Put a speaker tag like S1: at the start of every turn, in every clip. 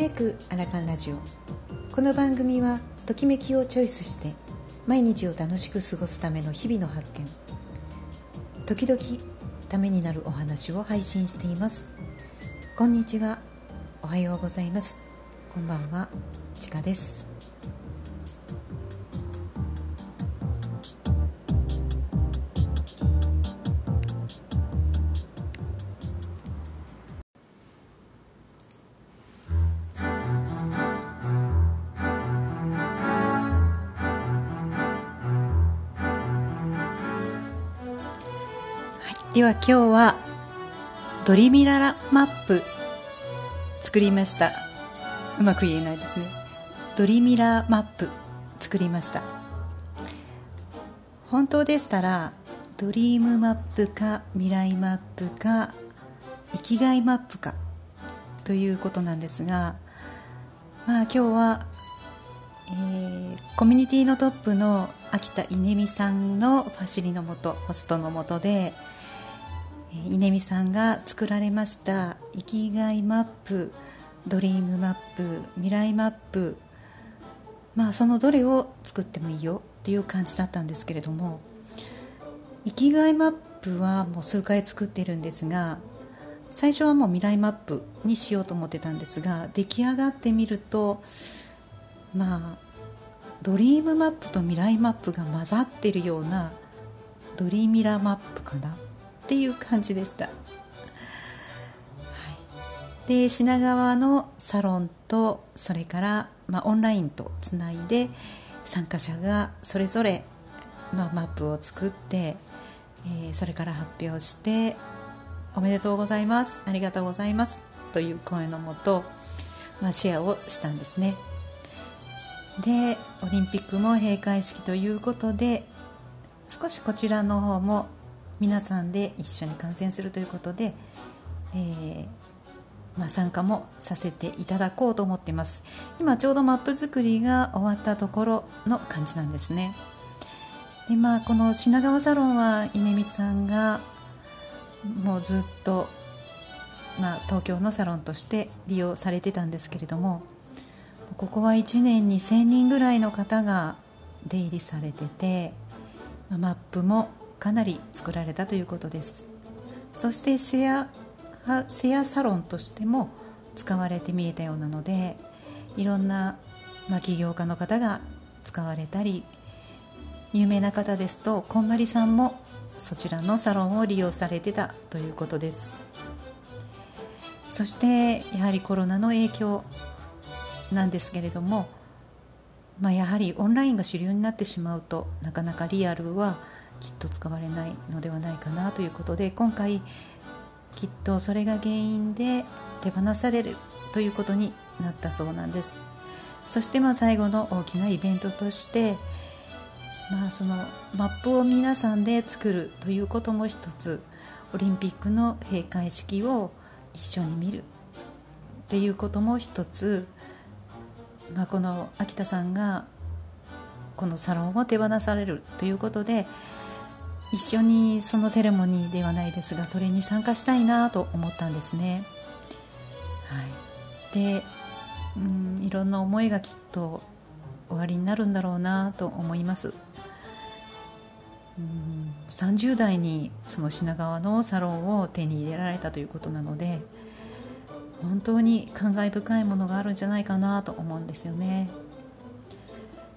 S1: めくアラカンラジオ。この番組はときめきをチョイスして毎日を楽しく過ごすための日々の発見。時々ためになるお話を配信しています。こんにちは。おはようございます。こんばんは。ちかです。では今日はドリミララマップ。作りました。うまく言えないですね。ドリミラーマップ。作りました。本当でしたらドリームマップか未来マップか生きがいマップかということなんですがまあ今日は、えー、コミュニティのトップの秋田稲美さんのファシリのもとホストのもとで稲美さんが作られました生きがいマップドリームマップ未来マップ。まあそのどれを作ってもいいよっていう感じだったんですけれども生きがいマップはもう数回作ってるんですが最初はもう未来マップにしようと思ってたんですが出来上がってみるとまあドリームマップと未来マップが混ざってるようなドリーミラーマップかな。っていう感じでした、はい、で品川のサロンとそれから、まあ、オンラインとつないで参加者がそれぞれ、まあ、マップを作って、えー、それから発表しておめでとうございますありがとうございますという声のもと、まあ、シェアをしたんですね。でオリンピックも閉会式ということで少しこちらの方も皆さんで一緒に観戦するということで、えー、まあ、参加もさせていただこうと思っています。今ちょうどマップ作りが終わったところの感じなんですね。でまあこの品川サロンは稲光さんがもうずっと、まあ、東京のサロンとして利用されてたんですけれどもここは1年に1000人ぐらいの方が出入りされててマップもかなり作られたということです。そしてシェアシェアサロンとしても使われて見えたようなのでいろんな、まあ、起業家の方が使われたり有名な方ですとこんまりさんもそちらのサロンを利用されてたということです。そしてやはりコロナの影響なんですけれども、まあ、やはりオンラインが主流になってしまうとなかなかリアルはきっと使われないのではないかなということで今回きっとそれが原因で手放されるということになったそうなんです。そしてまあ最後の大きなイベントとしてまあそのマップを皆さんで作るということも一つオリンピックの閉会式を一緒に見るっていうことも一つ、まあ、この秋田さんがこのサロンを手放されるということで一緒にそのセレモニーではないですがそれに参加したいなと思ったんですね。はい、でうんいろんな思いがきっと終わりになるんだろうなと思います。うん30代にその品川のサロンを手に入れられたということなので本当に感慨深いものがあるんじゃないかなと思うんですよね。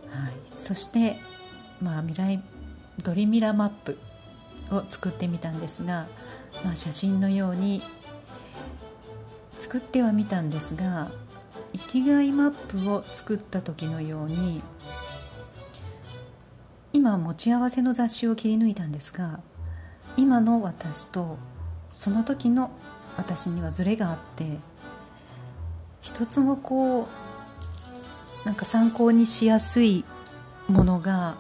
S1: はい、そして、まあ、未来ドリミラマップを作ってみたんですが、まあ、写真のように作ってはみたんですが生きがいマップを作った時のように今持ち合わせの雑誌を切り抜いたんですが今の私とその時の私にはズレがあって一つもこうなんか参考にしやすいものが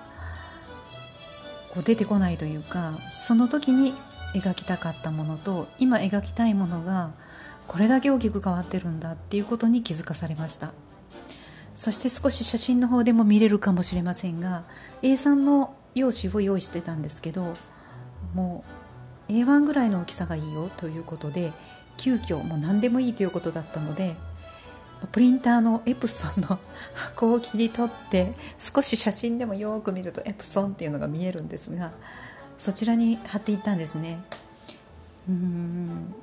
S1: こう出てこないというかその時に描きたかったものと今描きたいものがこれだけ大きく変わってるんだっていうことに気づかされました。そして少し写真の方でも見れるかもしれませんが A3 の用紙を用意してたんですけどもう A1 ぐらいの大きさがいいよということで急遽もう何でもいいということだったのでプリンターのエプソンの箱を切り取って少し写真でもよく見るとエプソンっていうのが見えるんですがそちらに貼っていったんですね。うん。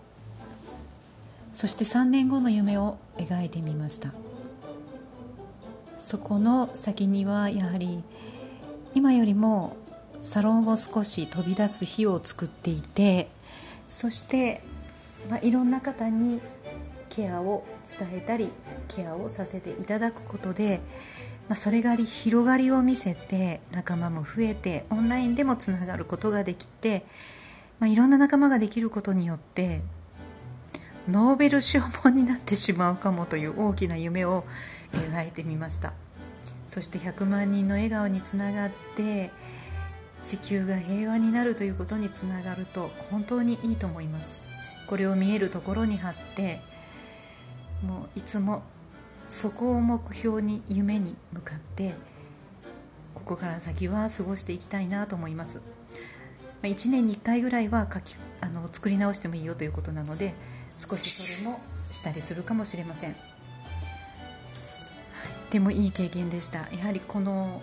S1: そして3年後の夢を描いてみました。そこの先にはやはり今よりもサロンを少し飛び出す日を作っていてそして、まあ、いろんな方にケアを伝えたりケアをさせていただくことで、まあ、それがり広がりを見せて仲間も増えてオンラインでもつながることができて、まあ、いろんな仲間ができることによってノーベル賞本になってしまうかもという大きな夢を描いてみました。そして100万人の笑顔につながって地球が平和になるということにつながると本当にいいと思います。これを見えるところに貼ってもういつもそこを目標に夢に向かってここから先は過ごしていきたいなと思います。1年に1回ぐらいは書きあの作り直してもいいよということなので少しそれもしたりするかもしれません。でもいい経験でした。やはりこの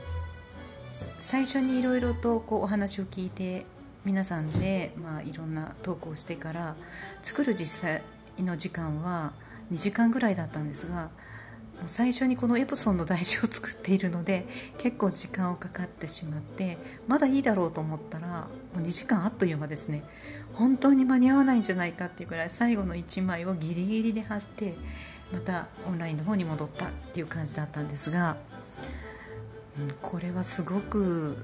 S1: 最初にいろいろとこうお話を聞いて皆さんで、まあ、いろんなトークをしてから作る実際の時間は2時間ぐらいだったんですが最初にこのエプソンの台紙を作っているので結構時間をかかってしまってまだいいだろうと思ったらもう2時間あっという間ですね。本当に間に合わないんじゃないかっていうぐらい最後の1枚をギリギリで貼ってまたオンラインの方に戻ったっていう感じだったんですが、うん、これはすごく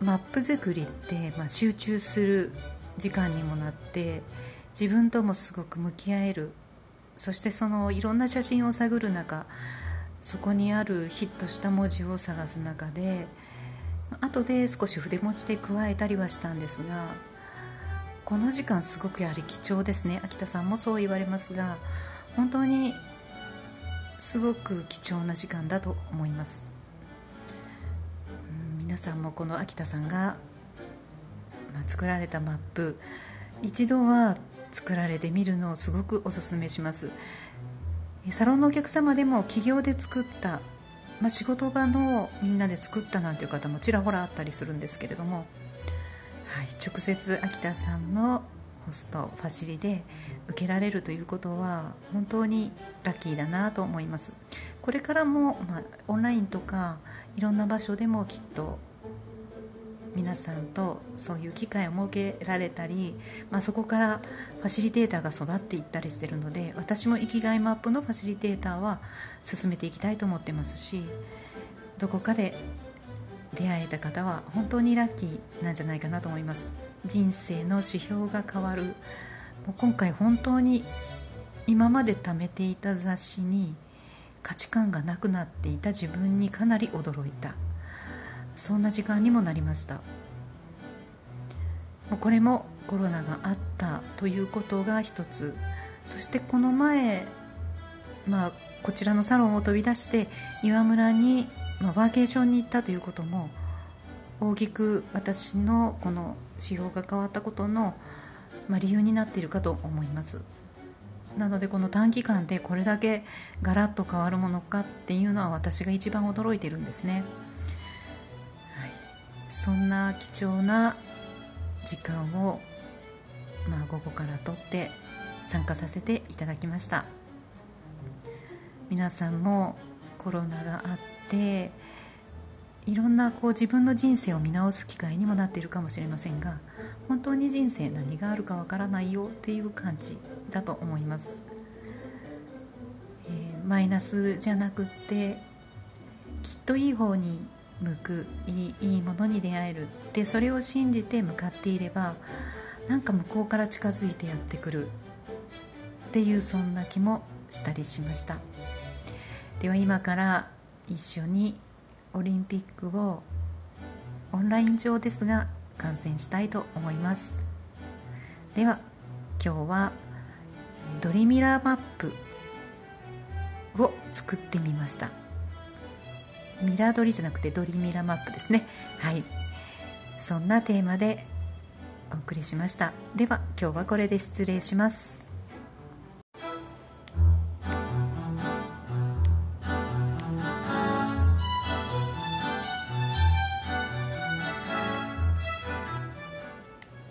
S1: マップ作りって、まあ、集中する時間にもなって自分ともすごく向き合えるそしてそのいろんな写真を探る中そこにあるヒットした文字を探す中で後で少し筆持ちで加えたりはしたんですがこの時間すごくやはり貴重ですね。秋田さんもそう言われますが本当にすごく貴重な時間だと思います、皆さんもこの秋田さんが、ま、作られたマップ一度は作られてみるのをすごくおすすめします。サロンのお客様でも企業で作った、まあ、仕事場のみんなで作ったなんていう方もちらほらあったりするんですけれども、はい、直接秋田さんのホストファシリで受けられるということは本当にラッキーだなと思います。これからも、まあ、オンラインとかいろんな場所でもきっと皆さんとそういう機会を設けられたり、まあ、そこからファシリテーターが育っていったりしてるので私も生きがいマップのファシリテーターは進めていきたいと思ってますしどこかで出会えた方は本当にラッキーなんじゃないかなと思います。人生の指標が変わる。もう今回本当に今まで貯めていた雑誌に価値観がなくなっていた自分にかなり驚いた。そんな時間にもなりました。これもコロナがあったということが一つ。そしてこの前、まあ、こちらのサロンを飛び出して岩村に、まあ、ワーケーションに行ったということも大きく私のこの指標が変わったことの、まあ、理由になっているかと思います。なのでこの短期間でこれだけガラッと変わるものかっていうのは私が一番驚いてるんですね。そんな貴重な時間を、まあ、午後からとって参加させていただきました。皆さんもコロナがあっていろんなこう自分の人生を見直す機会にもなっているかもしれませんが本当に人生何があるかわからないよっていう感じだと思います、えー、マイナスじゃなくってきっといい方に向くいいいいものに出会える。でそれを信じて向かっていればなんか向こうから近づいてやってくるっていうそんな気もしたりしました。では今から一緒にオリンピックをオンライン上ですが観戦したいと思います。では今日はドリミラーマップを作ってみました。ミラー撮りじゃなくてドリミラマップですね。はい。そんなテーマでお送りしました。では今日はこれで失礼します。